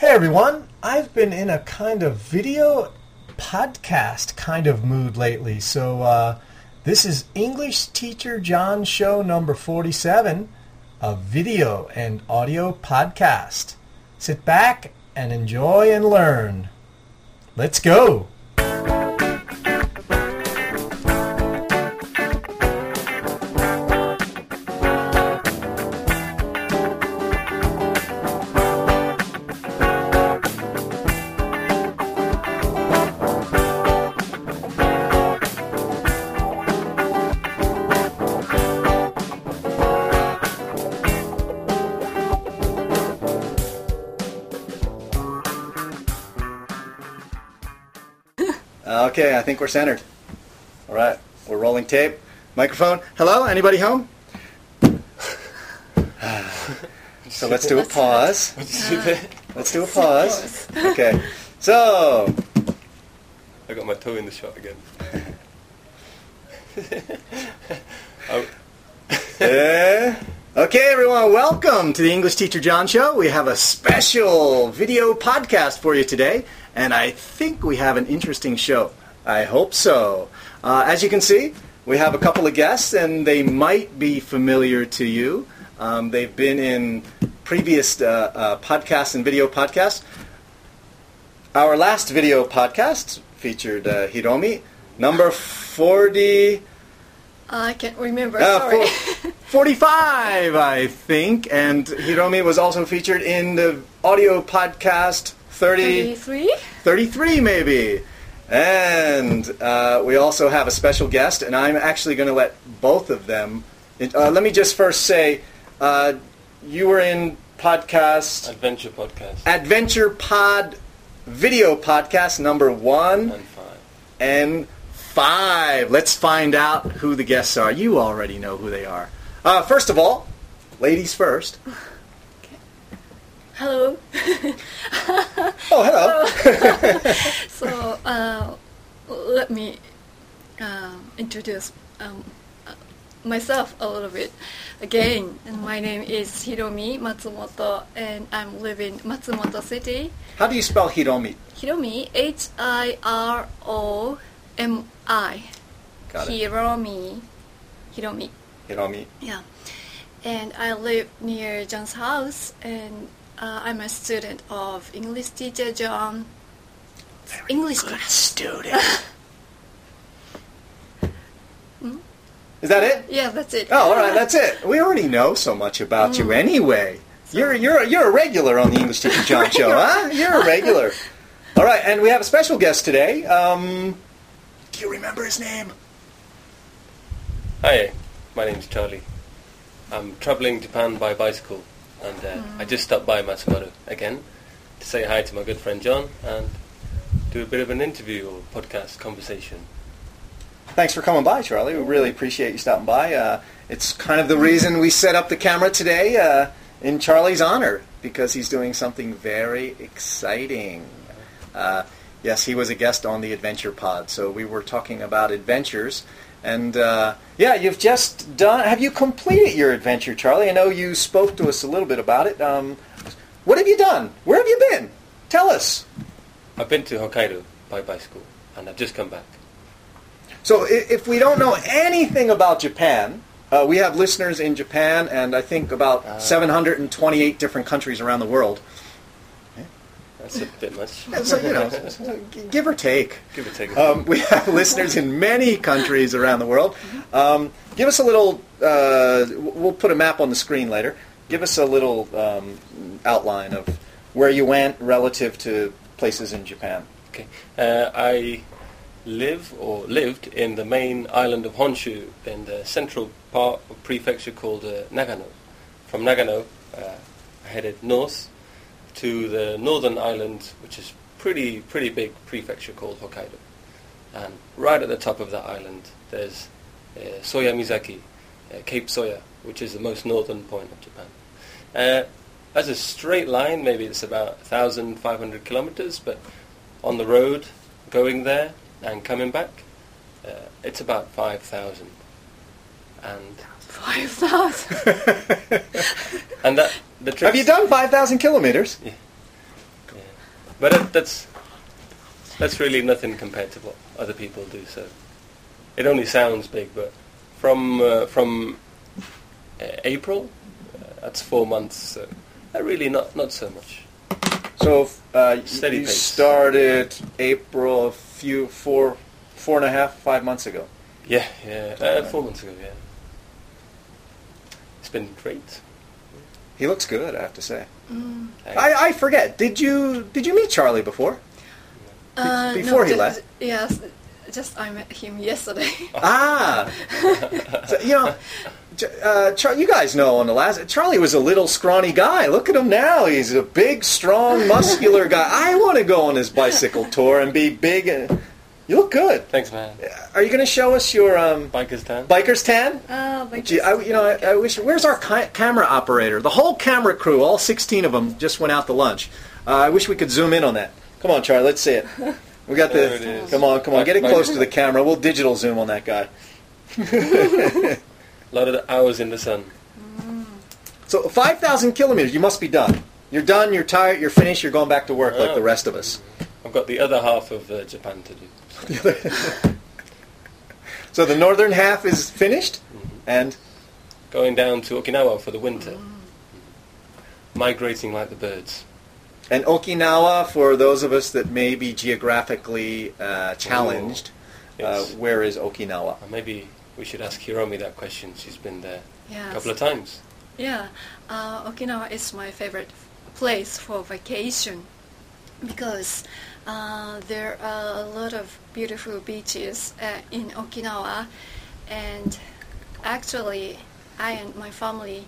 Hey everyone, I've been in a kind of video podcast kind of mood lately, so uh, this is English Teacher John Show number 47, a video and audio podcast. Sit back and enjoy and learn. Let's go! I think we're centered. All right, we're rolling tape. Microphone. Hello, anybody home? so let's do a pause. Let's do a pause. Okay. So, I got my toe in the shot again. Oh, eh, okay, everyone, welcome to the English Teacher John Show. We have a special video podcast for you today, and I think we have an interesting show. I hope so. Uh, as you can see, we have a couple of guests, and they might be familiar to you. Um, they've been in previous uh, uh, podcasts and video podcasts. Our last video podcast featured uh, Hiromi, number 40. I can't remember. Uh, Sorry. for- 45, I think. And Hiromi was also featured in the audio podcast 30, 33? 33, maybe. And uh, we also have a special guest, and I'm actually going to let both of them. Uh, let me just first say, uh, you were in podcast adventure podcast. Adventure Pod video podcast number one and five. and five. Let's find out who the guests are. You already know who they are. Uh, first of all, ladies first. Hello. Oh, hello. so uh, let me um, introduce um, uh, myself a little bit again. And my name is Hiromi Matsumoto, and I'm living Matsumoto City. How do you spell Hiromi? Hiromi, H I R O M I. Got it. Hiromi. Hiromi. Hiromi. Yeah. And I live near John's house, and uh, I'm a student of English teacher John. English class. Student. Is that it? Yeah, that's it. Oh, all right, that's it. We already know so much about you anyway. You're you're you're a regular on the English Teacher John show, huh? You're a regular. All right, and we have a special guest today. Um, do you remember his name? Hi, my name's Charlie. I'm travelling Japan by bicycle, and uh, I just stopped by Matsumoto again to say hi to my good friend John and do a bit of an interview or podcast conversation. Thanks for coming by, Charlie. We really appreciate you stopping by. Uh, it's kind of the reason we set up the camera today uh, in Charlie's honor because he's doing something very exciting. Uh, yes, he was a guest on the Adventure Pod, so we were talking about adventures. And uh, yeah, you've just done. Have you completed your adventure, Charlie? I know you spoke to us a little bit about it. Um, what have you done? Where have you been? Tell us. I've been to Hokkaido by bicycle, and I've just come back. So if we don't know anything about Japan, uh, we have listeners in Japan and I think about 728 different countries around the world. That's a bit much. So, you know, give or take. Give or take. Um, we have listeners in many countries around the world. Um, give us a little. Uh, we'll put a map on the screen later. Give us a little um, outline of where you went relative to places in Japan. Okay. Uh, I live or lived in the main island of Honshu in the central part of prefecture called uh, Nagano. From Nagano, uh, I headed north to the northern island, which is pretty pretty big prefecture called Hokkaido. And right at the top of that island, there's uh, Soya Mizaki, uh, Cape Soya, which is the most northern point of Japan. Uh, as a straight line, maybe it's about 1,500 kilometers, but on the road going there and coming back, uh, it's about 5,000. And Five thousand. and that the trip. have you done 5,000 kilometers? Yeah. But that, that's that's really nothing compared to what other people do. So it only sounds big, but from uh, from uh, April, uh, that's four months. So uh, really not not so much. So uh, Steady you pace. started April a few four four and a half five months ago. Yeah, yeah, uh, four months ago. Yeah, it's been great. He looks good, I have to say. Mm. I, I forget. Did you did you meet Charlie before? Uh, before no, he ju- left? Yes, just I met him yesterday. Ah, so, you know, Ch- uh, Char- you guys know on the last Charlie was a little scrawny guy. Look at him now; he's a big, strong, muscular guy. I want to go on his bicycle tour and be big. And you look good. Thanks, man. Are you going to show us your um, Bikers town. biker's tan? Oh, but Gee, I, you know, I, I wish. Where's our ca- camera operator? The whole camera crew, all 16 of them, just went out to lunch. Uh, I wish we could zoom in on that. Come on, Charlie, let's see it. We got There the. it is. Come on, come on, get it close to the camera. We'll digital zoom on that guy. A lot of the hours in the sun. So 5,000 kilometers, you must be done. You're done. You're tired. You're finished. You're going back to work like the rest of us. I've got the other half of uh, Japan to do. So the northern half is finished, and Going down to Okinawa for the winter. Migrating like the birds. and Okinawa for those of us that may be geographically uh, challenged. Yes. Uh, where is Okinawa? Maybe we should ask Hiromi that question. She's been there a couple of times. Yeah, uh, Okinawa is my favorite place for vacation because uh, there are a lot of beautiful beaches uh, in Okinawa, and actually, I and my family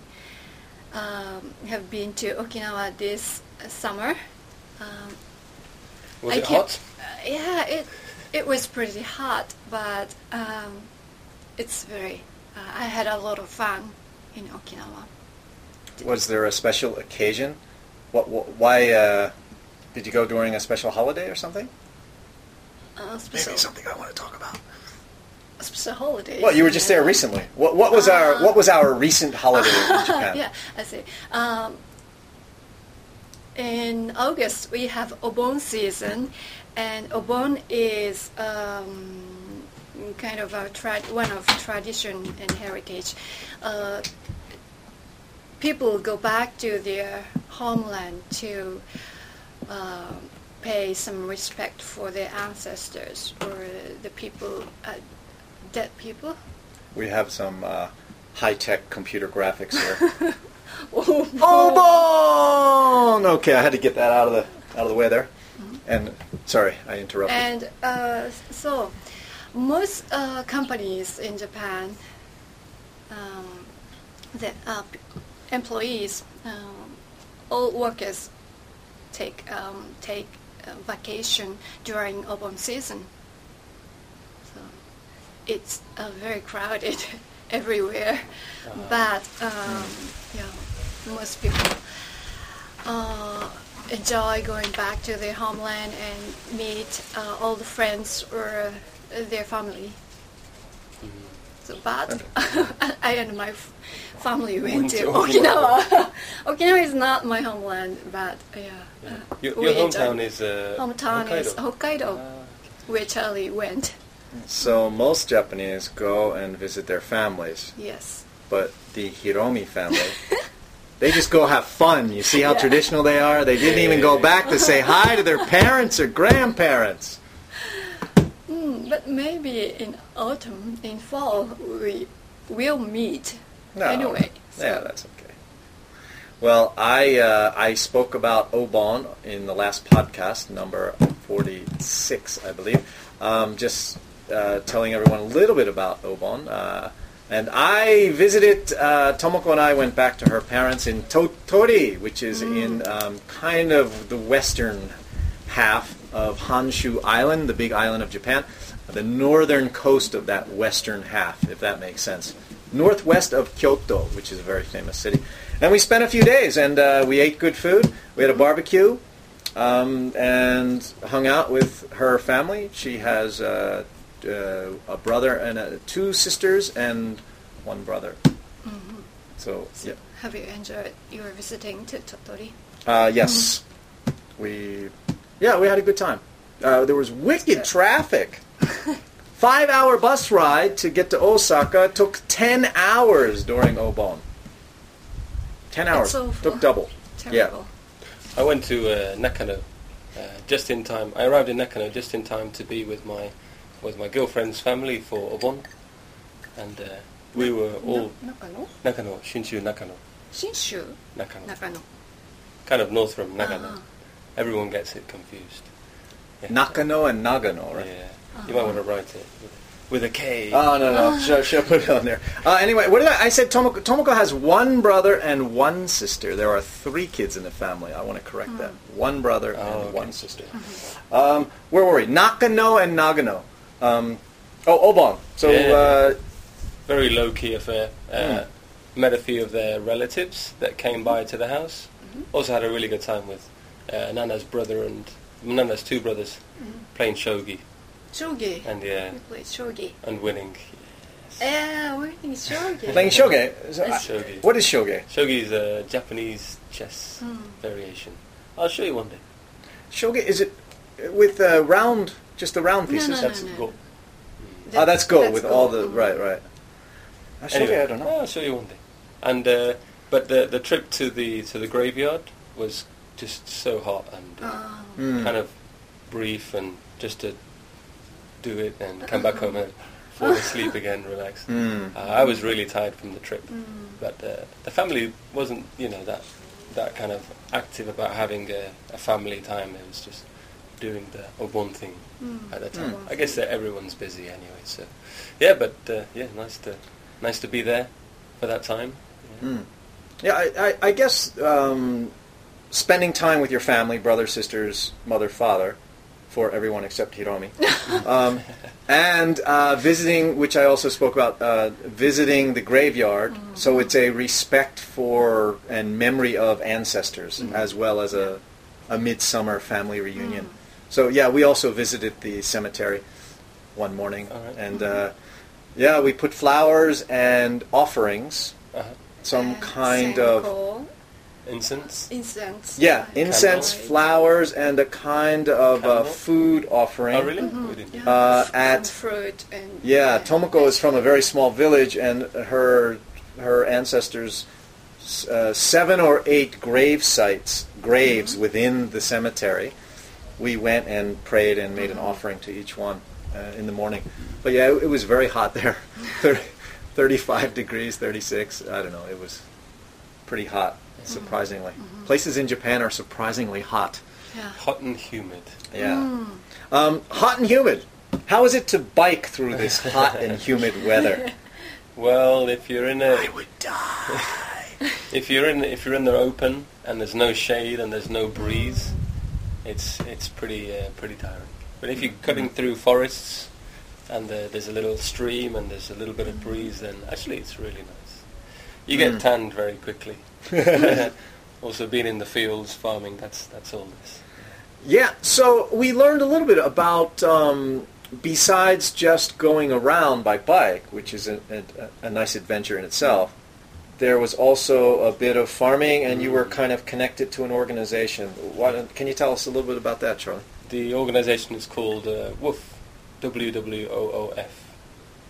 um, have been to Okinawa this summer. Um, Was I it hot? uh, yeah, it it was pretty hot, but um, it's very. Uh, I had a lot of fun in Okinawa. Was there a special occasion? What? wh why? Did you go during a special holiday or something? Uh, special, something I want to talk about. A special holidays. Well, you were just there recently. What, what was our Uh, What was our recent holiday in Japan? yeah, I see. Um, in August, we have Obon season, and Obon is um, kind of a tra- one of tradition and heritage. Uh, people go back to their homeland to um pay some respect for their ancestors or the people, uh, dead people. We have some uh, high tech computer graphics here. Oh, Obon. Okay, I had to get that out of the out of the way there. And sorry, I interrupted. And uh, so, most uh, companies in Japan, um, the uh, employees, um, all workers take um, take uh, vacation during Obon season. So, it's uh, very crowded everywhere, but um, yeah, most people uh, enjoy going back to their homeland and meet uh, all the friends or uh, their family. So, but I and my family went to Okinawa. Okinawa is not my homeland, but yeah. Uh, Your, your hometown is uh, hometown is Hokkaido. Hokkaido, Ah, where Charlie went. so most Japanese go and visit their families, Yes. but the Hiromi family, they just go have fun. You see how Yeah. traditional they are. They didn't even go back to say hi to their parents or grandparents. Mm, but maybe in autumn, in fall, we will meet No. anyway. So. Yeah, that's okay. Well, I uh, I spoke about Obon in the last podcast, number forty six, I believe. Um, just uh, telling everyone a little bit about Obon. Uh, and I visited. Uh, Tomoko and I went back to her parents in Tottori, which is in um, kind of the western half of Honshu Island, the big island of Japan, the northern coast of that western half, if that makes sense. Northwest of Kyoto, which is a very famous city. And we spent a few days, and uh, we ate good food. We had a barbecue, um, and hung out with her family. She has uh, uh, a brother and uh, two sisters and one brother. So, So yeah. Have you enjoyed your visiting to Tottori? Uh, yes, we Yeah, we had a good time. Uh, there was wicked traffic. Five hour bus ride to get to Osaka took 10 hours during Obon. 10 hours. That's awful. Took double. Terrible. I went to uh, Nakano uh, just in time. I arrived in Nakano just in time to be with my with my girlfriend's family for Obon, and uh, we were all Na- Nakano? Nakano, Shinshu Nakano, Shinshu? Nakano, Nakano. kind of north from Nagano. Ah. Everyone gets it confused. Yeah. Nakano and Nagano, right? Yeah, you might want to write it with, a K. Oh, no, no. Should, should I put it on there? Uh, anyway, what did I, I said Tomoko, Tomoko has one brother and one sister. There are three kids in the family. I want to correct that. One brother Oh, and okay. one sister. Um, where were we? Nakano and Nagano. Um, oh, Obon. So, Yeah. uh, Very low key affair. Uh, Hmm. Met a few of their relatives that came by to the house. Also had a really good time with uh, Nana's brother and Nana's two brothers playing shogi Shogi. and yeah You played shogi. and winning. Yeah, we're in shogi. playing shoge. So, It's- I- Shogi. what is shogi? Shogi is a Japanese chess Hmm. variation. I'll show you one day. Shogi is it with uh, round, just the round No, pieces? no, no, That's no. go. Ah, that's go with all go. the, Mhm. right, right. Uh, shoge, Anyway, I don't know. I'll show you one day. And uh, but the the trip to the to the graveyard was just so hot and uh, Ah. Hmm. kind of brief and just to do it and come back home and fall asleep again, relax. Hmm. Uh, I was really tired from the trip, Mm. but uh, the family wasn't, you know, that that kind of active about having a, a family time. It was just doing the Obon thing Mm. at the time. Mm. I guess that everyone's busy anyway. So, yeah, but uh, yeah, nice to nice to be there for that time. Yeah. Mm. Yeah, I, I, I guess um, spending time with your family, brothers, sisters, mother, father, for everyone except Hiromi, um, and uh, visiting, which I also spoke about, uh, visiting the graveyard. So it's a respect for and memory of ancestors, as well as a, a midsummer family reunion. So yeah, we also visited the cemetery one morning, All right. and uh, yeah, we put flowers and offerings Uh-huh. some And kind of Senko, Incense. incense. yeah like incense candle. flowers and a kind of uh, food offering Oh, really? Mhm. We. Yeah, Uh, at- and fruit and yeah tomoko is from a very small village and her her ancestors uh, seven or eight grave sites graves within the cemetery we went and prayed and made an offering to each one uh, in the morning but yeah it, it was very hot there 30, 35 degrees 36 i don't know it was pretty hot surprisingly places in japan are surprisingly hot Yeah. Hot and humid. yeah Mm. um, hot and humid how is it to bike through this hot and humid weather Well, if you're in a i would die if you're in if you're in the open and there's no shade and there's no breeze, it's it's pretty uh, pretty tiring. But if you're cutting through forests and uh, there's a little stream and there's a little bit of breeze, then actually it's really nice. You get Mm. tanned very quickly. also, being in the fields farming, that's that's all this. Yeah, so we learned a little bit about, um, besides just going around by bike, which is a, a, a nice adventure in itself, there was also a bit of farming, and you were kind of connected to an organization. Why don't, can you tell us a little bit about that, Charlie? The organization is called uh, WWOOF, W W O O F,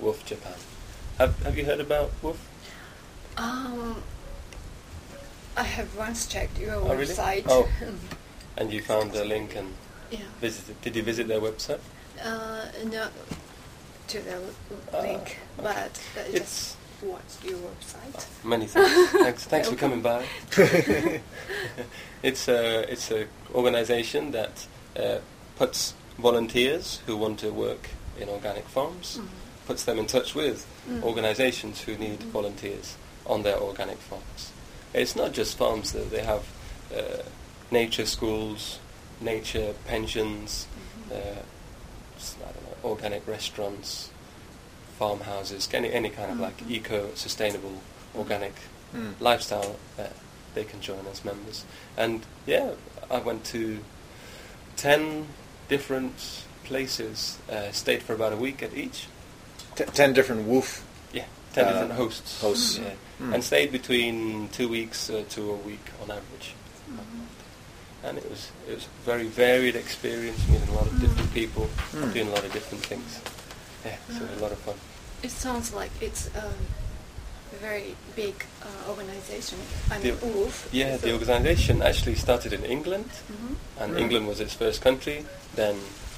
WWOOF Japan. Have Have you heard about WWOOF? Um, I have once checked your Oh, really? website. Oh. And you found the link and yeah. visited. Did you visit their website? Uh, no, to the Ah, link, but uh, It's- just what's your website? Many thanks. thanks, thanks for coming by. it's a it's a organisation that uh, puts volunteers who want to work in organic farms, puts them in touch with Mm. organisations who need volunteers on their organic farms. It's not just farms though; they have uh, nature schools, nature pensions, uh, s- I don't know, organic restaurants, farmhouses, any any kind of like Mhm. eco-sustainable organic Hmm. lifestyle that they can join as members. And yeah, I went to ten different places, uh, stayed for about a week at each. T- ten different woof. Yeah, ten Uh, different hosts. hosts. Yeah. Mm. And stayed between two weeks uh, to a week on average. and it was it was a very varied experience, meeting a lot of different people, Mm. doing a lot of different things. Yeah, so a lot of fun. It sounds like it's um, a very big uh, organization. I mean, The- WWOOF. Yeah, So- the organisation actually started in England, Mhm. and Mm. England was its first country. Then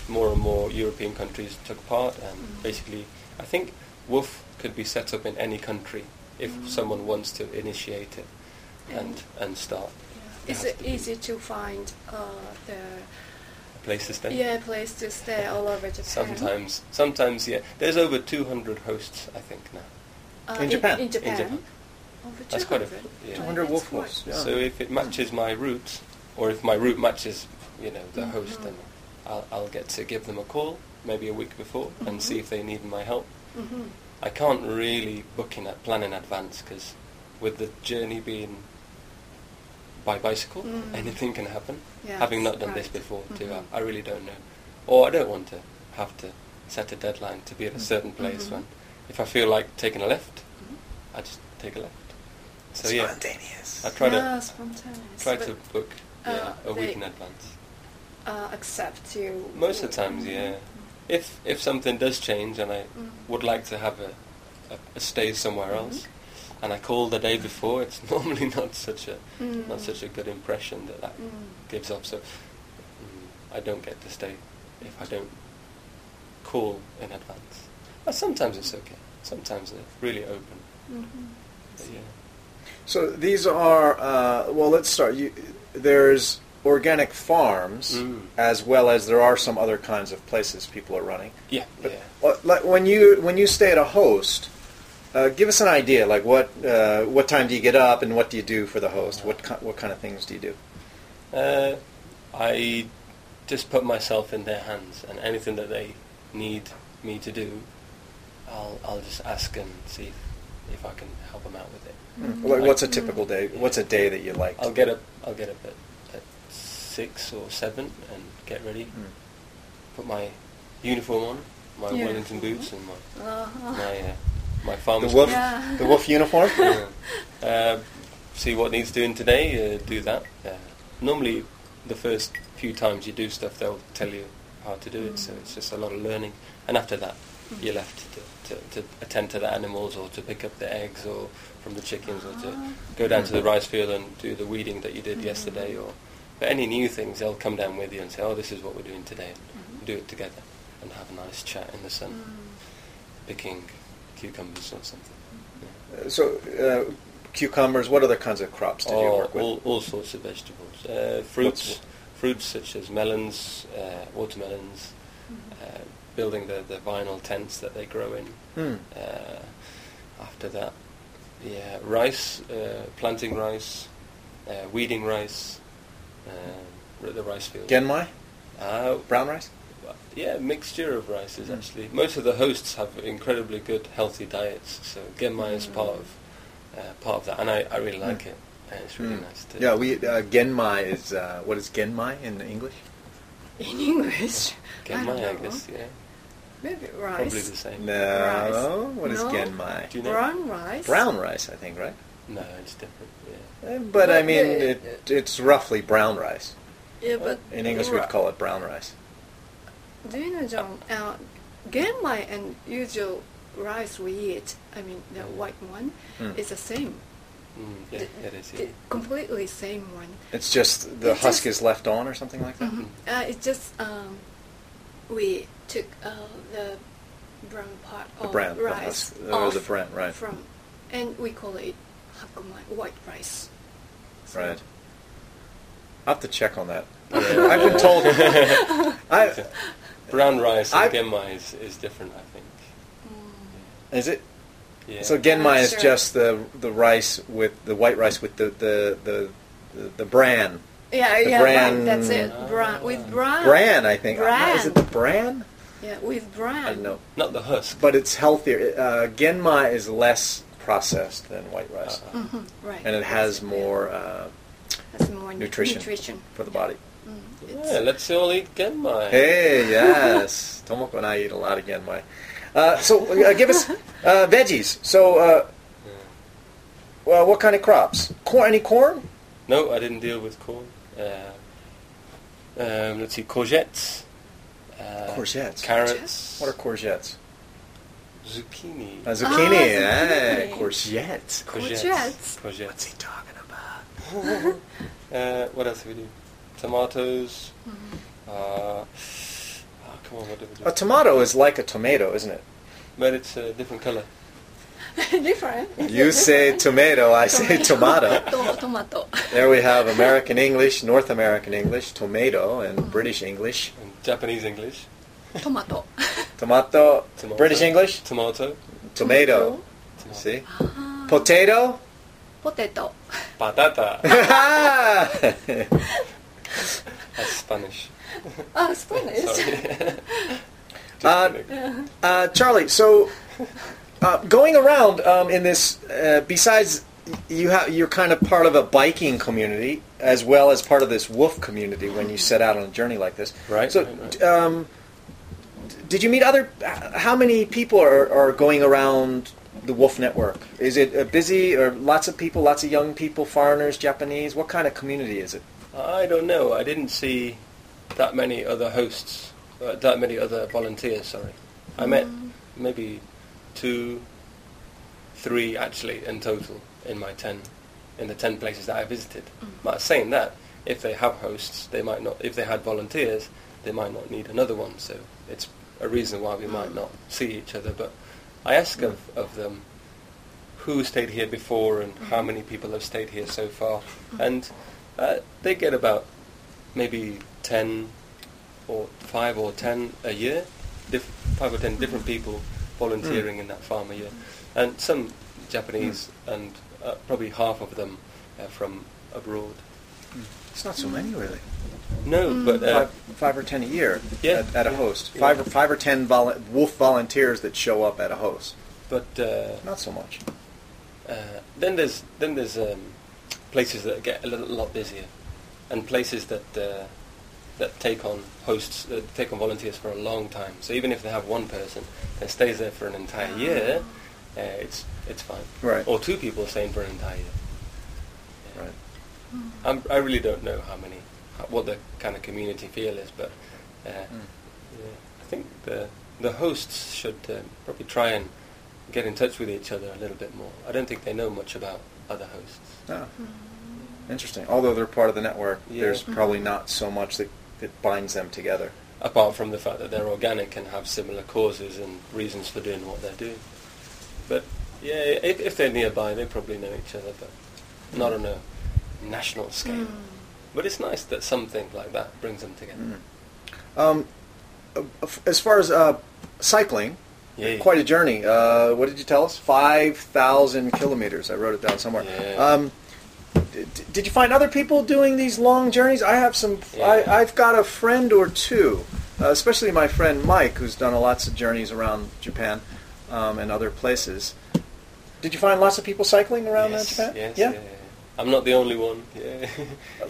more and more European countries took part, and Mm. basically, I think WWOOF could be set up in any country if Mm. someone wants to initiate it and and start Yeah. Is It it to easy to find uh, the a place to stay. yeah place to stay all over Japan? Sometimes, sometimes, yeah. There's over 200 hosts, I think now. Uh, In Japan? In, Japan. In Japan. Over That's quite a 200. yeah. 200 wolf quite- wolves. Yeah. So if it matches my route, or if my route matches, you know, the host, Mhm. then I'll, I'll get to give them a call, maybe a week before, and see if they need my help. Mhm. I can't really book in, plan in advance because with the journey being by bicycle, Mm. anything can happen. Yes, Having not done this before, too, Mhm. I, I really don't know. Or I don't want to have to set a deadline to be at a Mm. certain place Mhm. when, if I feel like taking a left, Mhm. I just take a left. So yeah, Spontaneous. I try to spontaneous. try But, to book yeah, uh, a week in advance. uh, accept you. Most of the times, yeah. If if something does change and I Mm. would like to have a, a, a stay somewhere Mhm. else, and I call the day before, it's normally not such a Mm. not such a good impression that that Mm. gives off. So mm, I don't get to stay if I don't call in advance. But sometimes it's okay. Sometimes they're really open. Mhm. But yeah. So these are uh, well. Let's start. You, there's organic farms Mm. as well as there are some other kinds of places people are running. Yeah. But yeah. like when you when you stay at a host, uh, give us an idea. Like what uh, what time do you get up and what do you do for the host? What ki- what kind of things do you do? Uh, I just put myself in their hands, and anything that they need me to do, I'll I'll just ask and see if, if I can help them out with it. Hmm. Like what's a typical day? What's a day that you like? I'll get up I'll get up at six or seven and get ready, Hmm. put my uniform on, my Yeah. Wellington boots, and my Uh-huh. my uh, my The wolf, Yeah. the wolf uniform. yeah. uh, see what needs doing today, uh, do that. Uh, normally, the first few times you do stuff, they'll tell you how to do it, so it's just a lot of learning. And after that, you're left to, to, to attend to the animals or to pick up the eggs or from the chickens or to go down to the rice field and do the weeding that you did yesterday. Or But any new things, they'll come down with you and say, oh, this is what we're doing today. And do it together and have a nice chat in the sun, picking cucumbers or something. Yeah. Uh, So uh, cucumbers. What other kinds of crops did you Oh, work with? all, all sorts of vegetables. Uh, fruits, What's- fruits such as melons, uh, watermelons, uh, building the, the vinyl tents that they grow in. Uh, after that, yeah, rice, uh, planting rice, uh, weeding rice, uh, the rice field. Genmai, Uh, brown rice. yeah, mixture of rices Mm. actually. Most of the hosts have incredibly good, healthy diets, so genmai is part of uh, part of that, and I, I really like it. And it's really Mm. nice to. Yeah, we uh, genmai is uh, what is genmai in English? In English, I genmai, don't I, guess. Yeah, Maybe rice. probably the same. No, Rice. what is No? genmai? Do you know? Brown rice. Brown rice, I think, right? No, it's different. Yeah. Uh, But I mean, the- it, it's roughly brown rice. Yeah, but In English, we'd call it brown rice. Do you know, John? Uh, genmai and usual rice we eat, I mean the white one, Mm. is the same. Mm, yeah, The- it is. the Yeah. completely same one. It's just the It's husk just- is left on, or something like that. Mhm. Uh, it's just um, we took uh, the brown part The of bran, the rice husk, the off bran, right. from, and we call it hakumai, white rice. So- Right. I'll have to check on that. Yeah. I've been told. I, Brown rice and I've- genmai is, is different, I think. Mm. is it? Yeah. So genmai is Sure. just the the rice with the white rice with the the the, the, the bran. Yeah, The yeah, bran- right. That's it. Bran with bran. Bran, I think. Bran. Is it the bran? Yeah, with bran. I don't know. Not the husk. But it's healthier. Uh, genmai is less processed than white rice, Uh, Mhm, right. and it has more uh, That's more nutrition. nutrition. for the body. Mm, yeah, let's all eat genmai. Hey, yes. Tomoko and I eat a lot of genmai. Uh, so uh, give us uh, veggies. So, uh, Yeah. well, what kind of crops? Corn? Any corn? No, I didn't deal with corn. Uh, Um, let's see, courgettes. Uh, Courgettes. Carrots. What are courgettes? Zucchini? Uh, zucchini. Ah, eh, zucchini. courgettes. Courgettes. Courgettes. What's he talking about? Uh, what else do we do? Tomatoes. Mm-hmm. Uh, oh, come on, what do we do? A tomato is like a tomato, isn't it? but it's a different color. Different. You say tomato, I say tomato. To- tomato. There we have American English, North American English, tomato, and British English. And Japanese English. Tomato. Tomato, Tomato. British English, Tomato. tomato. Tomato. See? Ah, Potato. Potato. Patata. That's That's Spanish. Ah, Spanish. Sorry. Uh. Uh, Charlie, so uh, going around um, in this, uh, besides you have you're kind of part of a biking community as well as part of this wolf community when you set out on a journey like this. Right, So, right, right. um, d- did you meet other? How many people are, are going around the Wolf Network? Is it uh, busy or lots of people, lots of young people, foreigners, Japanese? What kind of community is it? I don't know. I didn't see that many other hosts, uh, that many other volunteers. Sorry, I met maybe two, three actually in total in my ten, in the ten places that I visited. But saying that, if they have hosts, they might not. If they had volunteers, they might not need another one. So it's a reason why we might not see each other. But I ask of, of them who stayed here before and how many people have stayed here so far, and uh, they get about maybe ten or five or ten a year, diff- five or ten different people volunteering in that farm a year, and some Japanese and uh, probably half of them uh, from abroad. It's not so many, really. No, but uh, Five, five or ten a year Yeah, at, at a yeah, host. yeah. Five or five or ten vol- wolf volunteers that show up at a host. but uh, Not so much. Uh, then there's then there's um, places that get a little, lot busier, and places that uh, that take on hosts, uh, take on volunteers for a long time. So even if they have one person that stays there for an entire year, uh, it's it's fine. Right. Or two people staying for an entire year. Yeah. Right. I'm, I really don't know how many, what the kind of community feel is, but uh, Mm. yeah, I think the the hosts should uh, probably try and get in touch with each other a little bit more. I don't think they know much about other hosts. Ah, interesting. Although they're part of the network, Yeah. there's probably not so much that, that binds them together. apart from the fact that they're organic and have similar causes and reasons for doing what they're doing. But yeah, if, if they're nearby, they probably know each other, but not on a national scale. But it's nice that something like that brings them together. Mm. Um, uh, as far as uh, cycling, Yeah. quite a journey. Uh, what did you tell us? Five thousand kilometers. I wrote it down somewhere. Yeah. Um, d- d- did you find other people doing these long journeys? I have some. Yeah. I, I've got a friend or two, uh, especially my friend Mike, who's done lots of journeys around Japan um, and other places. Did you find lots of people cycling around uh, yes, Japan? Yes, yeah. Yeah. I'm not the only one. Yeah.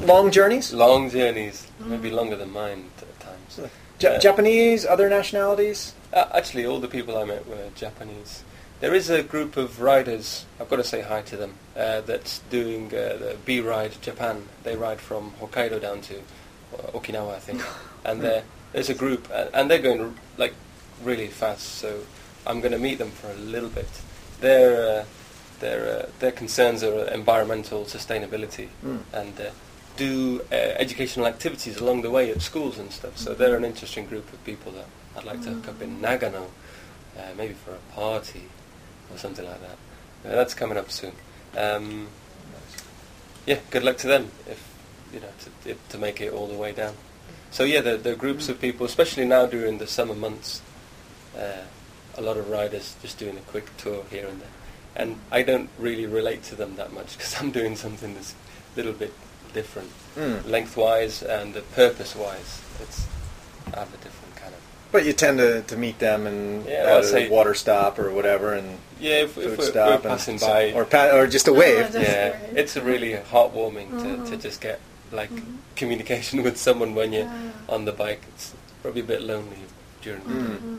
Long journeys. Long journeys, maybe longer than mine at times. Ja- Uh, Japanese, other nationalities. Uh, actually, all the people I met were Japanese. There is a group of riders, I've got to say hi to them, uh, that's doing uh, the B-Ride Japan. They ride from Hokkaido down to uh, Okinawa, I think. And there- there's a group, uh, and they're going like really fast, so I'm going to meet them for a little bit. Their, uh, their, uh, their concerns are environmental sustainability Mm. and uh, do uh, educational activities along the way at schools and stuff. So they're an interesting group of people that I'd like to hook up in Nagano, uh, maybe for a party or something like that. That's coming up soon. Um, yeah, good luck to them if you know to, if, to make it all the way down. So yeah, the the groups of people, especially now during the summer months, uh, a lot of riders just doing a quick tour here and there. And I don't really relate to them that much because I'm doing something that's a little bit different, Mm. lengthwise and uh, purpose-wise. It's I have a different kind of. But you tend to, to meet them and Yeah, at a say- water stop or whatever, and Yeah, if, food if we're, stop we're passing so- by, or pa- or just a wave. That's yeah, great. it's a really heartwarming to, to Mhm. just get like Mhm. communication with someone when you're Yeah. on the bike. It's probably a bit lonely during the Mm. day. Mm.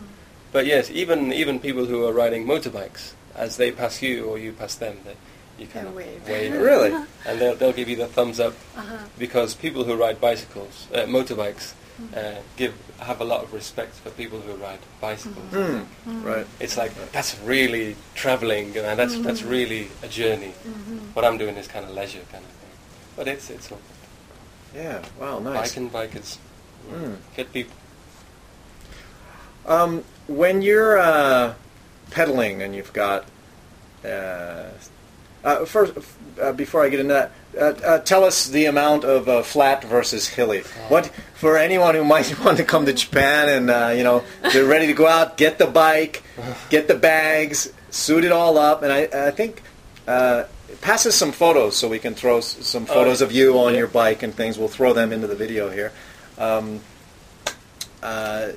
But yes, even even people who are riding motorbikes, as they pass you or you pass them, they, you kind And of wave. wave, Really? and they'll they'll give you the thumbs up Uh-huh. because people who ride bicycles, uh, motorbikes, Mm-hmm. uh, give have a lot of respect for people who ride bicycles. Hmm. Right. It's like that's really traveling, and that's that's Mm-hmm. really a journey. What I'm doing is kind of leisure kind of thing, but it's it's all Yeah. Wow. Nice. bike and bikers. Mm. Get people. Um, when you're uh, pedaling and you've got uh, uh, first, uh, before I get into that, uh, uh, tell us the amount of uh, flat versus hilly. What for anyone who might want to come to Japan and uh, you know they're ready to go out, get the bike, get the bags, suit it all up, and I, I think. Uh, pass us some photos so we can throw s- some Oh, photos of you on yeah. your bike and things. We'll throw them into the video here. Um, uh,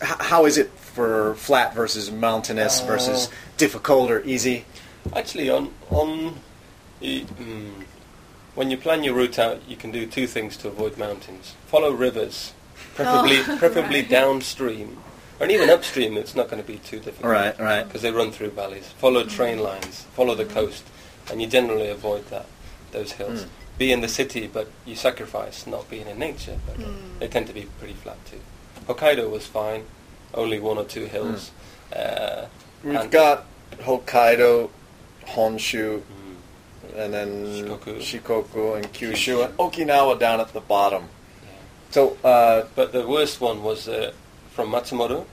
how is it for flat versus mountainous Uh, versus difficult or easy? Actually, on on y- mm, when you plan your route out, you can do two things to avoid mountains: follow rivers, preferably Oh, preferably right. downstream, or even upstream. It's not going to be too difficult. Right, right. Because they run through valleys. Follow train lines. Follow the coast, and you generally avoid that those hills. Mm. Be in the city, but you sacrifice not being in nature. But uh, they tend to be pretty flat too. Hokkaido was fine, only one or two hills. Uh, We've got Hokkaido, Honshu, Mm, and then Shikoku. Shikoku and Kyushu, Kyushu. and Okinawa down at the bottom. yeah. So, uh, But the worst one was uh, from Matsumoto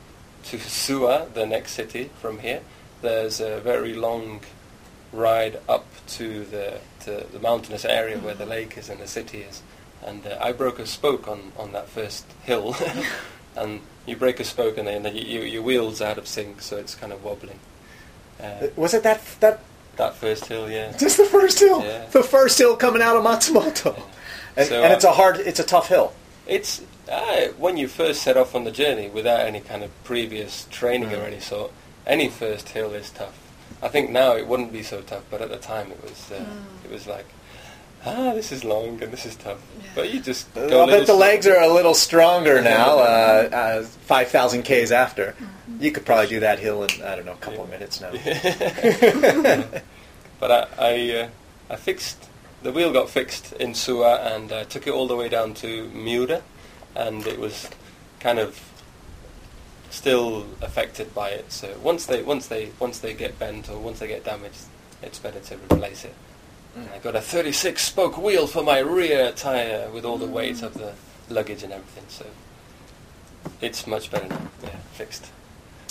to Suwa, the next city from here. There's a very long ride up to the to the mountainous area where the lake is and the city is. And uh, I broke a spoke on, on that first hill. and you break a spoke and then you, you, your wheel's out of sync, so it's kind of wobbling. Uh, was it that that that first hill, yeah. just the first hill? Yeah. The first hill coming out of Matsumoto, and, So, and uh, it's a hard, it's a tough hill. It's uh, when you first set off on the journey without any kind of previous training or Mm. any sort. Any first hill is tough. I think now it wouldn't be so tough, but at the time it was. Uh, It was like, ah, this is long and this is tough. But you just I go a bet the little legs are a little stronger now. Uh, uh, Five thousand k's after, Mm-hmm. you could probably do that hill in I don't know a couple of minutes now. But I I, uh, I fixed the wheel got fixed in Suwa and I took it all the way down to Miura, and it was kind of still affected by it. So once they once they once they get bent or once they get damaged, it's better to replace it. And I got a 36 spoke wheel for my rear tire with all the weight of the luggage and everything. So it's much better now. Yeah, fixed.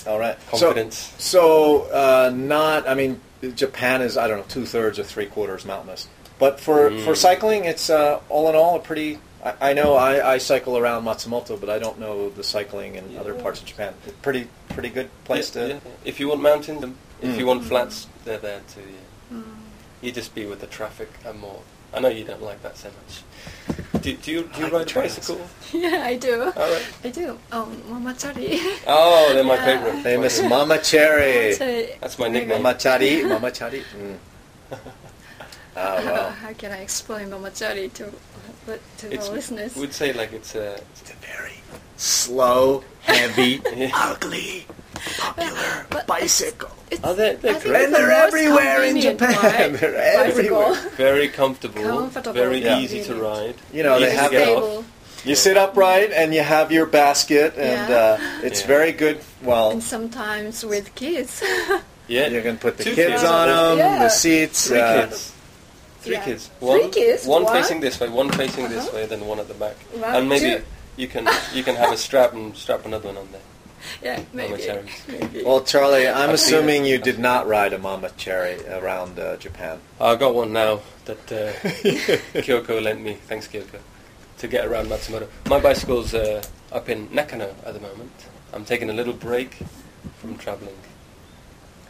All right, Confidence. So, so uh, not. I mean, Japan is I don't know two thirds or three quarters mountainous, but for Mm. for cycling, it's uh, all in all a pretty. I, I know I, I cycle around Matsumoto, but I don't know the cycling in Yeah. other parts of Japan. Pretty pretty good place Yeah, to. yeah. If you want mountains, if Mm. you want flats, they're there too. Yeah. You just be with the traffic and more. I know you don't like that so much. Do, do you do you like ride a bicycle? Yeah, I do. All right. I do. Um, Mamachari. Oh, they're my Yeah. favorite. Famous Mama Chari. Mamachari. That's my Very nickname. Mama Chari. Mama Chari. Mm. Ah, Uh, well. how can I explain Mamachari to but to the listeners? We'd say like it's a. It's a very slow, heavy, Yeah. ugly, popular But bicycle. It's, Oh, they're- they're great. And they're most everywhere in Japan. right? They're everywhere. Very comfortable, Comfortable, very yeah. easy to ride. You know, they have to off. You sit upright and you have your basket, and Yeah. uh, it's Yeah. very good. Well, And sometimes with kids. Yeah, you can put the Two kids kids. on them, Yeah. the seats. Three uh, kids. Three Yeah. kids. Three One, kids? One What? facing this way, one facing this Uh-huh. way, then one at the back. One, and maybe two. you can you can have a strap and strap another one on there. Yeah, maybe. Mamachari. maybe. Well, Charlie, I'm I've assuming you did not ride a Mama Chari around uh, Japan. I got one now that uh, Kyoko lent me. Thanks, Kyoko, to get around Matsumoto. My bicycle's uh, up in Nakano at the moment. I'm taking a little break from travelling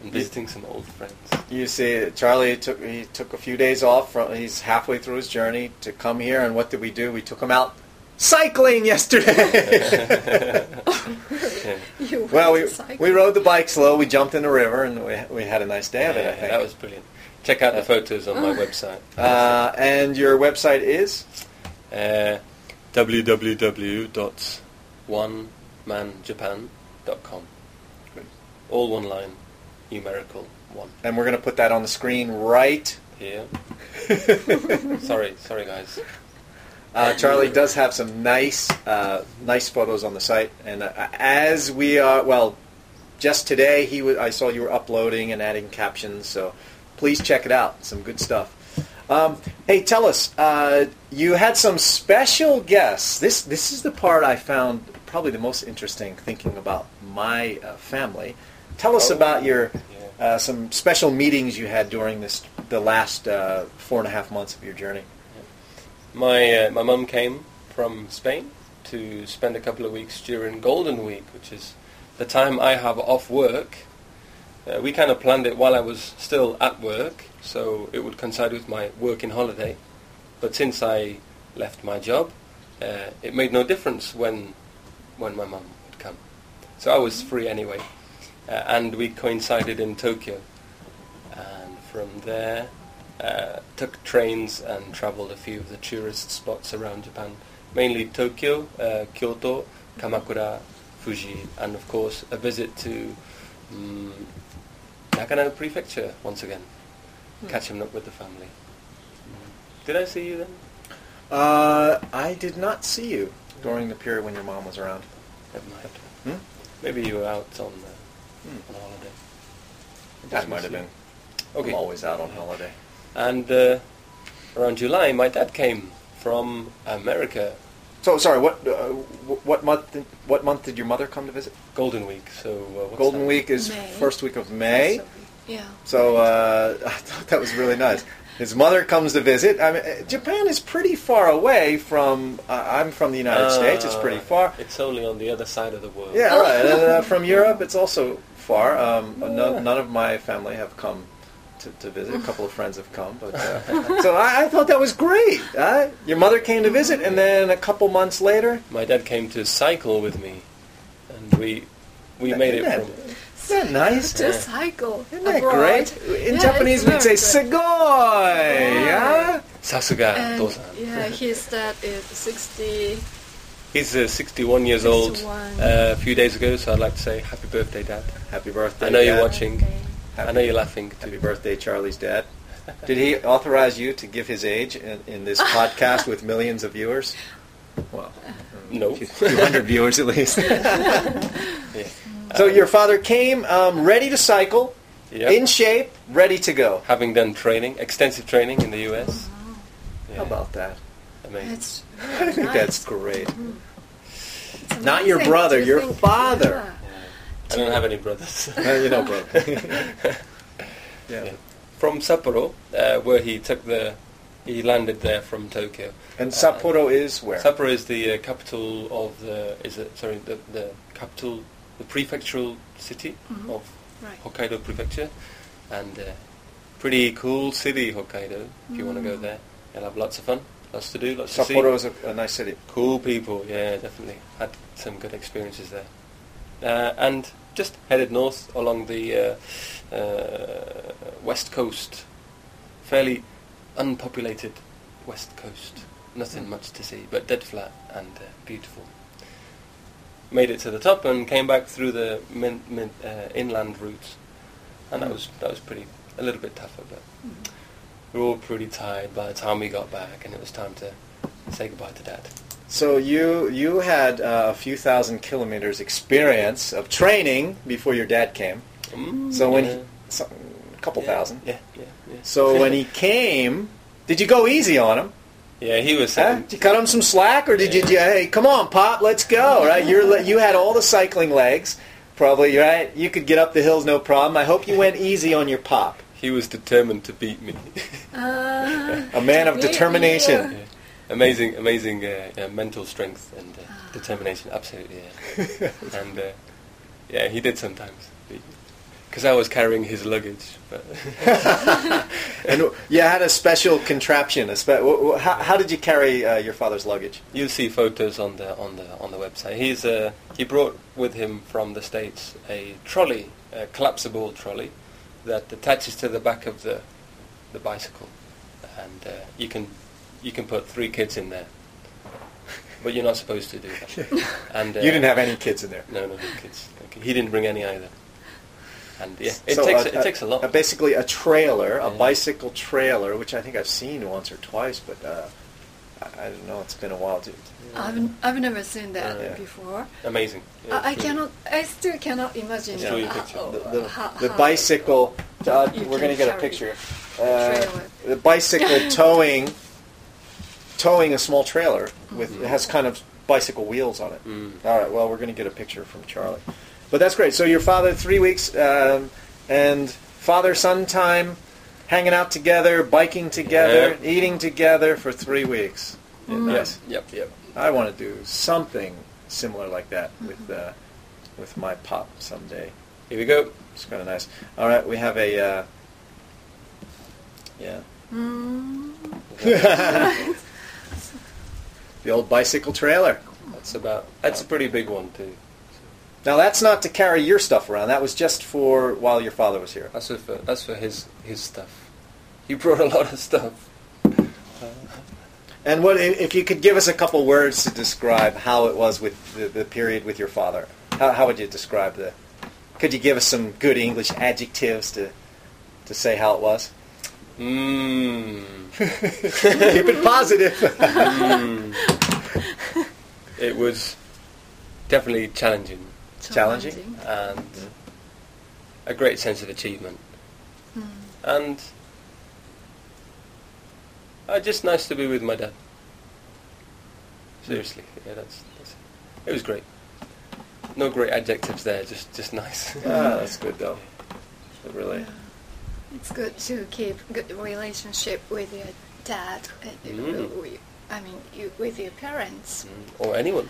and visiting some old friends. You see, Charlie took he took a few days off. From, he's halfway through his journey to come here, and what did we do? We took him out cycling yesterday. You well, we to we rode the bike slow. We jumped in the river, and we we had a nice day of it. I think. that was brilliant. Check out the photos on my website. Uh, and your website is Uh, www.onemanjapan.com. All one line, numerical one. and we're going to put that on the screen right here. sorry, sorry guys. Uh, Charlie does have some nice, uh, nice photos on the site, and uh, as we are, well, just today he w- I saw you were uploading and adding captions, so please check it out. Some good stuff. Um, hey, tell us, uh, you had some special guests. This this is the part I found probably the most interesting, thinking about my uh, family. Tell us Oh, about your yeah. uh, some special meetings you had during this the last uh, four and a half months of your journey. My uh, my mum came from Spain to spend a couple of weeks during Golden Week, which is the time I have off work. Uh, we kind of planned it while I was still at work, so it would coincide with my working holiday. But since I left my job, uh, it made no difference when when my mum would come. So I was free anyway, uh, and we coincided in Tokyo. And from there, uh, took trains and travelled a few of the tourist spots around Japan, mainly Tokyo, uh, Kyoto, Kamakura, Fuji, and of course a visit to um, Nagano Prefecture once again, catching up with the family. Mm. Did I see you then? Uh, I did not see you during the period when your mom was around. Never mind. Hmm? Maybe you were out on, uh, Hmm. on holiday. That might have been. Okay. I'm always out on holiday. And uh, around July, my dad came from America, So sorry, what uh, what month did, what month did your mother come to visit? Golden Week. So uh, what's Golden that? Week is May. first week of May. Yeah. So uh, I thought that was really nice. His mother comes to visit. I mean, uh, Japan is pretty far away from. Uh, I'm from the United States. It's pretty Uh, far. It's only on the other side of the world. Yeah, right. Uh, from Europe, it's also far. Um, no, none of my family have come to, to visit. A couple of friends have come, but uh, so I, I thought that was great. Uh, your mother came to visit, and then a couple months later, My dad came to cycle with me, and we we made it Isn't from. that- Isn't that nice? To cycle Isn't that abroad. great? In Yeah, Japanese, we'd say very good. "sugoi." Yeah. Sasuga And, Dosan. yeah, his dad is 60. He's uh, 61 years old. Uh, a few days ago, so I'd like to say happy birthday, Dad. Happy birthday! I know you're Dad. Watching. I know you're laughing Happy too. birthday, Charlie's dad. Did he authorize you to give his age in, in this podcast with millions of viewers? Well, No. a few hundred viewers at least. Yeah. So your father came um, ready to cycle, Yep. in shape, ready to go. Having done training, extensive training in the US. Yeah. How about that? Amazing. It's I think that's great. It's Not your brother, your think- father. Yeah. I don't have any brothers. Uh, you know, bro. yeah. Yeah. From Sapporo, uh, where he took the, he landed there from Tokyo. And Sapporo is where? Sapporo is the uh, capital of the, is it, sorry, the, the capital, the prefectural city Mhm. of Right. Hokkaido Prefecture, and uh, pretty cool city, Hokkaido. If you want to go Mm. there, you'll have lots of fun, lots to do, lots to Sapporo is a, a nice city. Cool people, yeah, definitely had some good experiences there, uh, and just headed north along the uh, uh, west coast, fairly unpopulated west coast. Nothing much to see, but dead flat and uh, beautiful. Made it to the top and came back through the min, min, uh, inland routes, and that Mm. was that was pretty a little bit tougher, but we were all pretty tired by the time we got back, and it was time to say goodbye to Dad. So you you had uh, a few thousand kilometers experience of training before your dad came. Mm, So when yeah. he, so, a couple Yeah, thousand. Yeah, yeah, yeah. So when he came, did you go easy on him? yeah, he was. Huh? Did you cut him some slack, or did you, you hey, come on, pop, let's go, right? You're you had all the cycling legs, probably, right? You could get up the hills no problem. I hope you went easy on your pop. He was determined to beat me. Uh, A man of yeah, determination. Amazing, amazing uh, yeah, mental strength and uh, determination. Absolutely, yeah. and uh, yeah, he did sometimes because I was carrying his luggage. But And you had a special contraption. A spe- how, how did you carry uh, your father's luggage? you'll see photos on the on the on the website. He's uh, he brought with him from the states a trolley, a collapsible trolley that attaches to the back of the the bicycle, and uh, you can you can put three kids in there. But you're not supposed to do that. And uh, You didn't have any kids in there. No, no, no kids. Okay. He didn't bring any either. And yeah, it So takes a- it takes a lot. a- basically, a trailer, a Yeah. bicycle trailer, which I think I've seen once or twice, but uh, I, I don't know. It's been a while. To, I've, I've never seen that Yeah. before. Amazing. Yeah, I, I cannot. I still cannot imagine. Show you a how- picture. the, the, how- the how- bicycle. Uh, we're going to get a picture. Uh, the bicycle towing, towing a small trailer with it has kind of bicycle wheels on it. Mm. All right. Well, we're going to get a picture from Charlie, but that's great. So your father three weeks um, and father son time, hanging out together, biking together, Yeah. eating together for three weeks. Mm. Yes. Yep. Yep. I want to do something similar like that with uh, with my pop someday. Here we go. It's kind of nice. All right, we have a uh, yeah. Mm, the old bicycle trailer. That's about. That's a pretty big one too. Now that's not to carry your stuff around. That was just for while your father was here. That's for that's for his his stuff. He brought a lot of stuff. And what if you could give us a couple words to describe how it was with the, the period with your father? How, how would you describe the? Could you give us some good English adjectives to to say how it was? Mmm. Keep it positive. Mm. it was definitely challenging Challenging? and a great sense of achievement. Mm. And uh, just nice to be with my dad. Seriously, yeah, that's, that's it. was great. No great adjectives there, just just nice. ah, that's good though. It really. It's good to keep good relationship with your dad. Mm. with- I mean, you, with your parents. Mm, or anyone.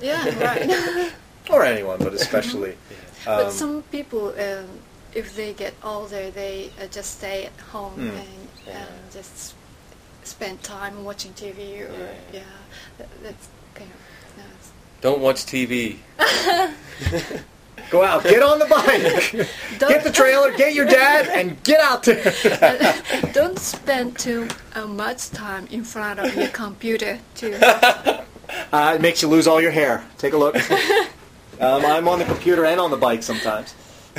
Yeah, right. Or anyone, but especially. but um, some people, um, if they get older, they uh, just stay at home Mm. and Yeah. um, just spend time watching TV or Yeah. yeah, that, that's kind of nice. Don't watch TV. Go out, get on the bike, get the trailer, get your dad, and get out there. Don't spend too uh, much time in front of your computer too. Uh, it makes you lose all your hair. Take a look. um, I'm on the computer and on the bike sometimes.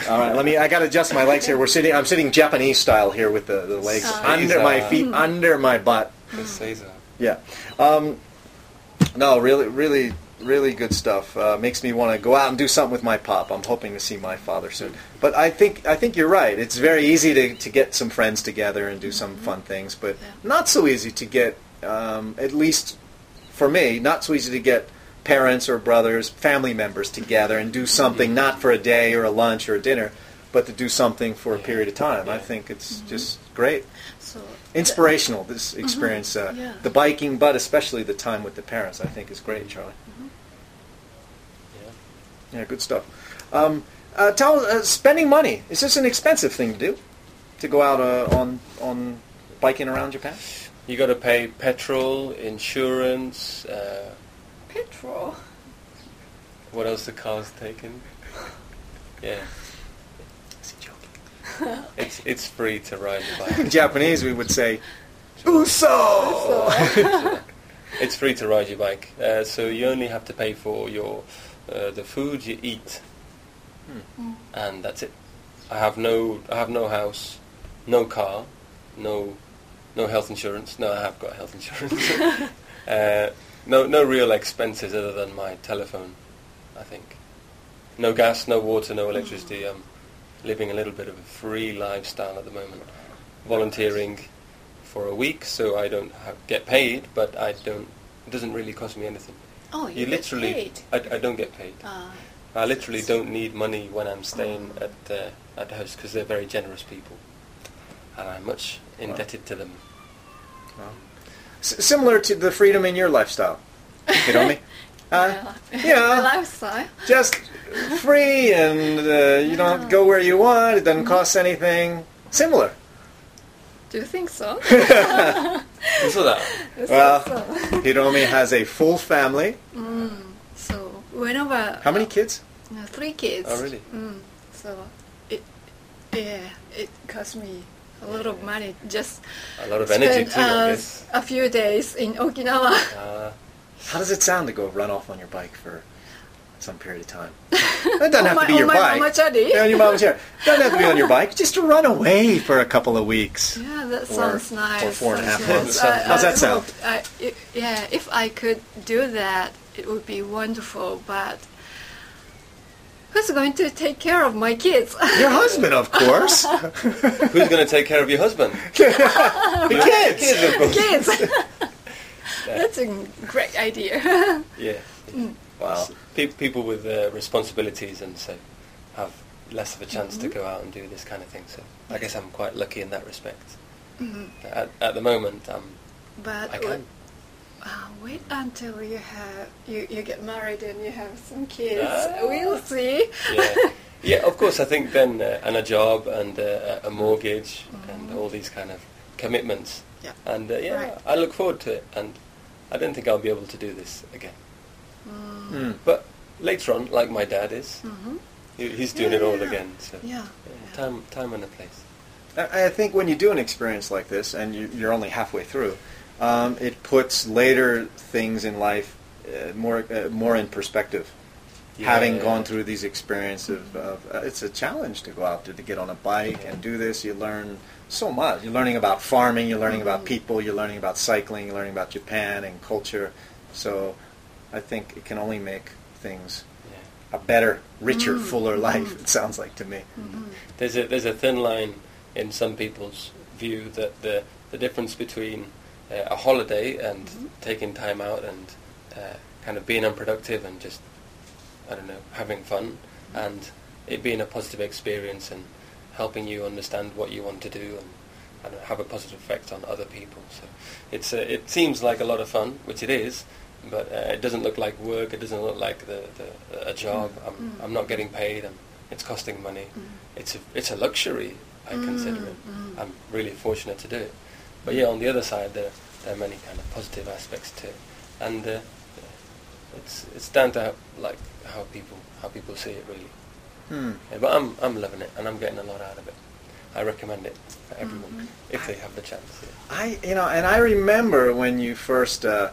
All right, let me. I got to adjust my legs here. We're sitting. I'm sitting Japanese style here with the, the legs under my feet, under my butt. seiza. Yeah. Um, no, really, really, really good stuff. Uh, makes me want to go out and do something with my pop. I'm hoping to see my father soon. But I think I think you're right. It's very easy to, to get some friends together and do some fun things, but Yeah. not so easy to get. Um, at least for me, not so easy to get parents or brothers, family members together and do something not for a day or a lunch or a dinner, but to do something for a period of time. I think it's just great inspirational this experience uh, Yeah. the biking but especially the time with the parents i think is great charlie Yeah. yeah good stuff um, uh, tell uh, spending money is this an expensive thing to do to go out uh, on on biking around japan You got to pay petrol, insurance. Uh, petrol. what else the car's taken? Yeah, is he joking it's it's free to ride the bike. in japanese we would say uso It's free to ride your bike, uh, so you only have to pay for your uh, the food you eat, Mm. and that's it. I have no I have no house, no car, no no health insurance. No, I have got health insurance. uh, no no real expenses other than my telephone. I think. No gas, no water, no electricity. I'm living a little bit of a free lifestyle at the moment. Volunteering for a week, so I don't have, get paid, but I don't. It doesn't really cost me anything. Oh, you, You get literally, paid. I, I don't get paid. Uh, I literally don't need money when I'm staying at uh, at the house because they're very generous people, and I'm much indebted to them. S- similar to the freedom in your lifestyle you know uh, yeah. yeah. Lifestyle. just free and uh, you don't have to go where you want it doesn't cost anything similar Do you think so? So that Well. Hiromi has a full family. So whenever How many kids? uh, three kids. Oh, really? Mm, so it yeah it cost me a lot of money just a lot of energy spend, too. I uh, guess. a few days in Okinawa. Uh, How does it sound to go run off on your bike for some period of time. It doesn't have on to be oh my, your oh on bike. Yeah, on your Mama Chari. Doesn't have to be on your bike. Just to run away for a couple of weeks. Yeah, that Or- sounds or nice. four and a half Yes, months. I- How's that sound? hope- I, i yeah, if I could do that, it would be wonderful. But who's going to take care of my kids? Your husband, of course. Who's going to take care of your husband? the kids. Kids, of course. kids. That's a great idea. Yeah. Wow. Pe- people with uh, responsibilities and so have less of a chance Mm-hmm. to go out and do this kind of thing. So I guess I'm quite lucky in that respect. Mm-hmm. At, at the moment, um, but I can. Uh, wait until you have you, you get married and you have some kids. Ah. We'll see. Yeah. yeah, of course. I think then uh, and a job and uh, a mortgage and all these kind of commitments. Yeah. And uh, yeah, Right. I look forward to it. And I don't think I'll be able to do this again. Mm. But later on, like my dad is, hmm he, he's doing Yeah, it all yeah. again. So Yeah. yeah, time, time and a place. I I think when you do an experience like this, and you, you're only halfway through, um, it puts later things in life uh, more uh, more in perspective. Having Yeah. gone through these experiences, of, of uh, it's a challenge to go out there to get on a bike and do this. You learn so much. You're learning about farming. You're learning about people. You're learning about cycling. You're learning about Japan and culture. So, I think it can only make things a better, richer, mm. fuller mm-hmm. life. It sounds like to me. Mm-hmm. There's a there's a thin line in some people's view that the the difference between uh, a holiday and mm-hmm. taking time out and uh, kind of being unproductive and just I don't know having fun and it being a positive experience and helping you understand what you want to do and I have a positive effect on other people. So it's uh, it seems like a lot of fun, which it is. But uh, it doesn't look like work. It doesn't look like the, the a job. I'm I'm not getting paid. and it's costing money. It's a it's a luxury. I consider it. I'm really fortunate to do it. But yeah, on the other side, there there are many kind of positive aspects to it, and uh, it's it's down to how, like how people how people see it really. Hmm. Yeah, but I'm I'm loving it, and I'm getting a lot out of it. I recommend it for everyone if they have the chance. Yeah. I you know, and I remember when you first. Uh,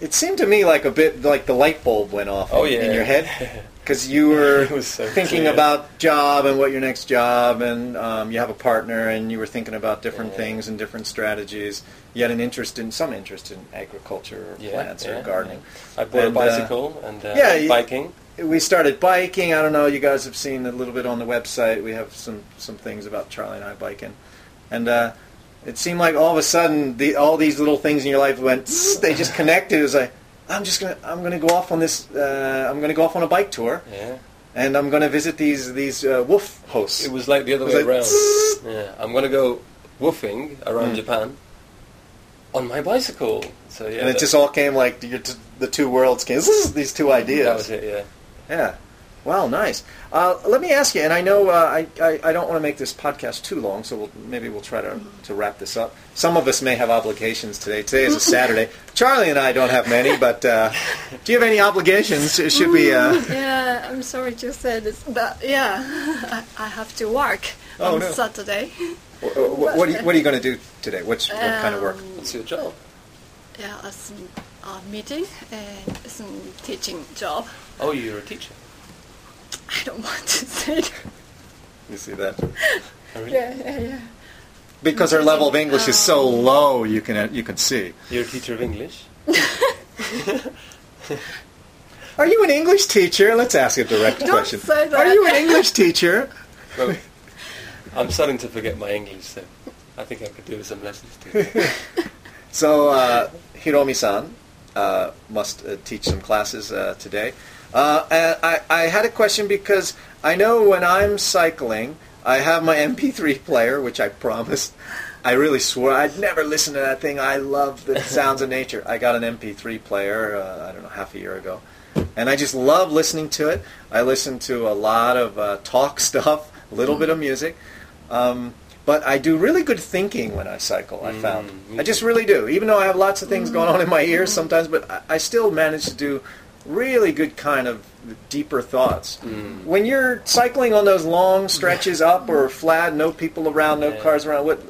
it seemed to me like a bit like the light bulb went off Oh, in, in your head because you were so thinking clear. about job and what your next job, and um, you have a partner, and you were thinking about different Yeah. things and different strategies. You had an interest in some interest in agriculture or Yeah, plants or gardening. yeah. I bought And, a uh, bicycle and uh, yeah, biking. We started biking. I don't know. You guys have seen a little bit on the website. We have some some things about Charlie and I biking, and uh, it seemed like all of a sudden the, all these little things in your life went. They just connected. It was like I'm just gonna I'm gonna go off on this. Uh, I'm gonna go off on a bike tour, Yeah. and I'm gonna visit these these uh, WWOOF hosts. It was like the other way like, around. Yeah, I'm gonna go WWOOFing around Mm. Japan on my bicycle. So yeah, and it just all came like your t- the two worlds came. These two ideas. that was it. Yeah. Yeah. Wow, nice. Uh, let me ask you, and I know uh, I, I, I don't want to make this podcast too long, so we'll, maybe we'll try to, to wrap this up. Some of us may have obligations today. Today is a Saturday. Charlie and I don't have many, but uh, do you have any obligations? Should we? Uh, Yeah, I'm sorry to say this, but yeah, I, I have to work Oh, on no. Saturday. wh- wh- what, are you, what are you going to do today? Which, what kind of work? Um, What's your job? Yeah, a uh, meeting and some teaching job. Oh, you're a teacher. I don't want to say that. You see that? Oh, really? Yeah, yeah, yeah. Because her level of English is so low, you can you can see. You're a teacher of English. Are you an English teacher? Let's ask a direct Don't question. say that. Are you an English teacher? Well, I'm starting to forget my English, so I think I could do some lessons too. So uh, Hiromi-san uh, must uh, teach some classes uh, today. Uh, and I, I had a question because I know when I'm cycling, I have my MP3 player, which I promised. I really swore I'd never listen to that thing. I love the sounds of nature. I got an MP3 player, uh, I don't know, half a year ago. And I just love listening to it. I listen to a lot of uh, talk stuff, a little bit of music. Um, but I do really good thinking when I cycle, I found. Mm, I just really do. Even though I have lots of things going on in my ears sometimes, but I, I still manage to do really good kind of deeper thoughts. Mm. When you're cycling on those long stretches up or flat, no people around, no Yeah. cars around, what,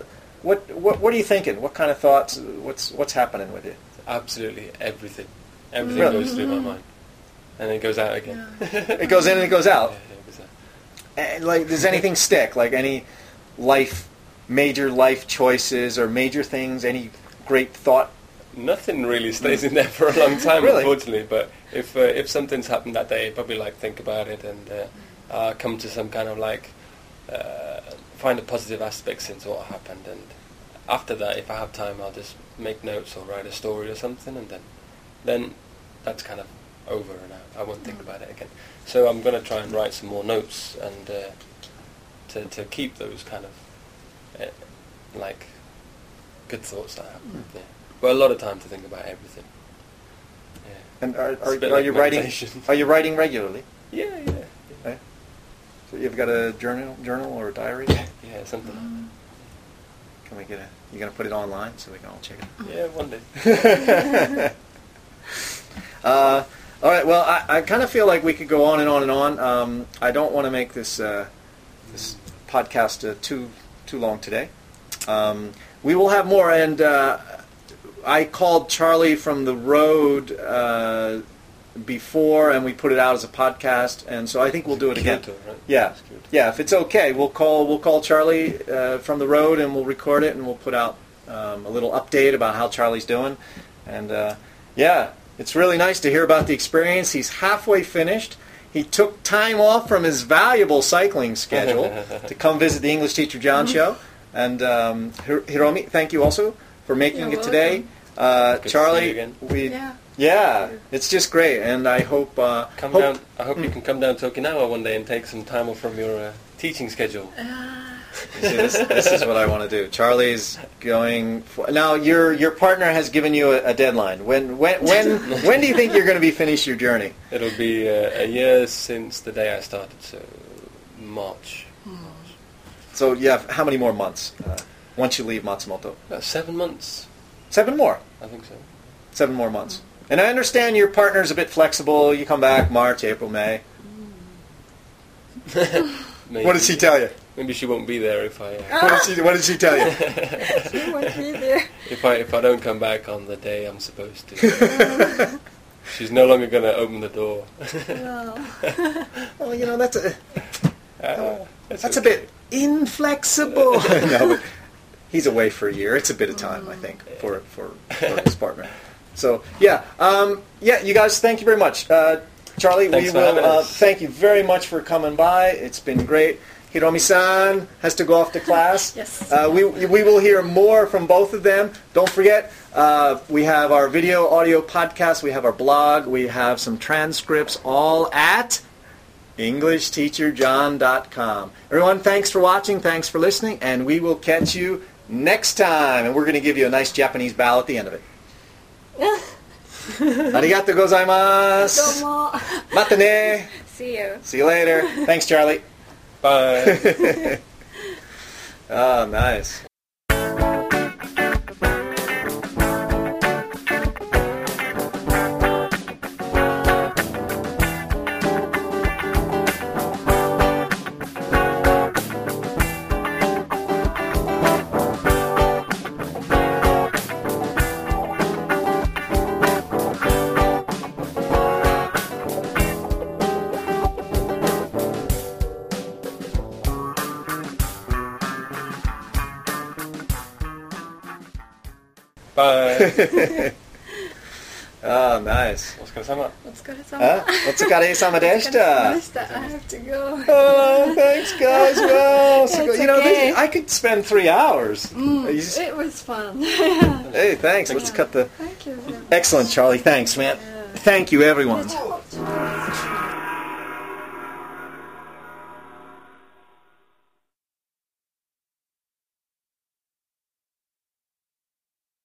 what, what, what are you thinking? What kind of thoughts? What's, what's happening with you? Absolutely everything. Mm-hmm. Everything Really? goes through my mm-hmm. mind. and it goes out again. It goes in and it goes out. Yeah, it goes out. And, like, does anything stick? Like any life, major life choices or major things? Any great thought? Nothing really stays in there for a long time, Really? unfortunately. But if uh, if something's happened that day, probably like think about it and uh, uh, come to some kind of like uh, find the positive aspects into what happened. And after that, if I have time, I'll just make notes or write a story or something, and then then that's kind of over, and I, I won't think about it again. So I'm going to try and write some more notes and uh, to to keep those kind of uh, like good thoughts that happen. Yeah. But a lot of time to think about everything. Yeah. And are, are, are like you writing? Are you writing regularly? Yeah, yeah, Right? So you've got a journal, journal or a diary? yeah, something. Can we get a? You gonna put it online so we can all check it? Yeah, one day. Uh, all right. Well, I, I kind of feel like we could go on and on and on. Um, I don't want to make this uh, this podcast uh, too too long today. Um, we will have more, and uh, I called Charlie from the road uh, before, and we put it out as a podcast, and so I think we'll do it again. Right? Yeah, yeah. If it's okay, we'll call we'll call Charlie uh, from the road, and we'll record it, and we'll put out um, a little update about how Charlie's doing. And uh, yeah, it's really nice to hear about the experience. He's halfway finished. He took time off from his valuable cycling schedule to come visit the English Teacher John show. And um, Hiromi, thank you also for making You're it today. Uh, Good to see Charlie, you again. we Yeah. yeah, it's just great, and I hope uh, Come hope- down. I hope you can come down to Okinawa one day and take some time off from your uh, teaching schedule. Uh, see, this, this is what I want to do. Charlie's going for, now. Your your partner has given you a, a deadline. When when when when do you think you're going to be finished your journey? It'll be uh, a year since the day I started, so March. So you have how many more months uh, once you leave Matsumoto? About seven months, Seven more. I think so. Seven more months. And I understand your partner's a bit flexible. You come back March, April, May. Maybe, What did she tell you? Maybe she won't be there if I uh, What did she What did she tell you? she won't be there. if I if I don't come back on the day I'm supposed to. She's no longer going to open the door. No. well, you know that's a Ah, that's a okay. bit inflexible. no, but he's away for a year. It's a bit of time, I think, for for, for his partner. So yeah, um, yeah. You guys, thank you very much, uh, Charlie. Thanks we for will having uh, us. thank you very much for coming by. It's been great. Hiromi-san has to go off to class. Yes. Uh, we, we will hear more from both of them. Don't forget, uh, we have our video, audio podcast. We have our blog. We have some transcripts all at EnglishTeacherJohn.com. Everyone, thanks for watching. Thanks for listening. And we will catch you next time, and we're going to give you a nice Japanese bow at the end of it. Arigato gozaimasu. Mata ne. See you. See you later. Thanks, Charlie. Bye. oh, nice. Oh, nice. お疲れ様。お疲れ様。 Huh? お疲れ様でしお疲れ様たで。した。I have to go. Oh, thanks, guys. Well, so, It's you know, okay. this, I could spend three hours. Mm, You just- it was fun. hey, thanks. Let's cut the. Thank you. very much. Excellent, Charlie. Thanks, man. Thank you, everyone. Yeah.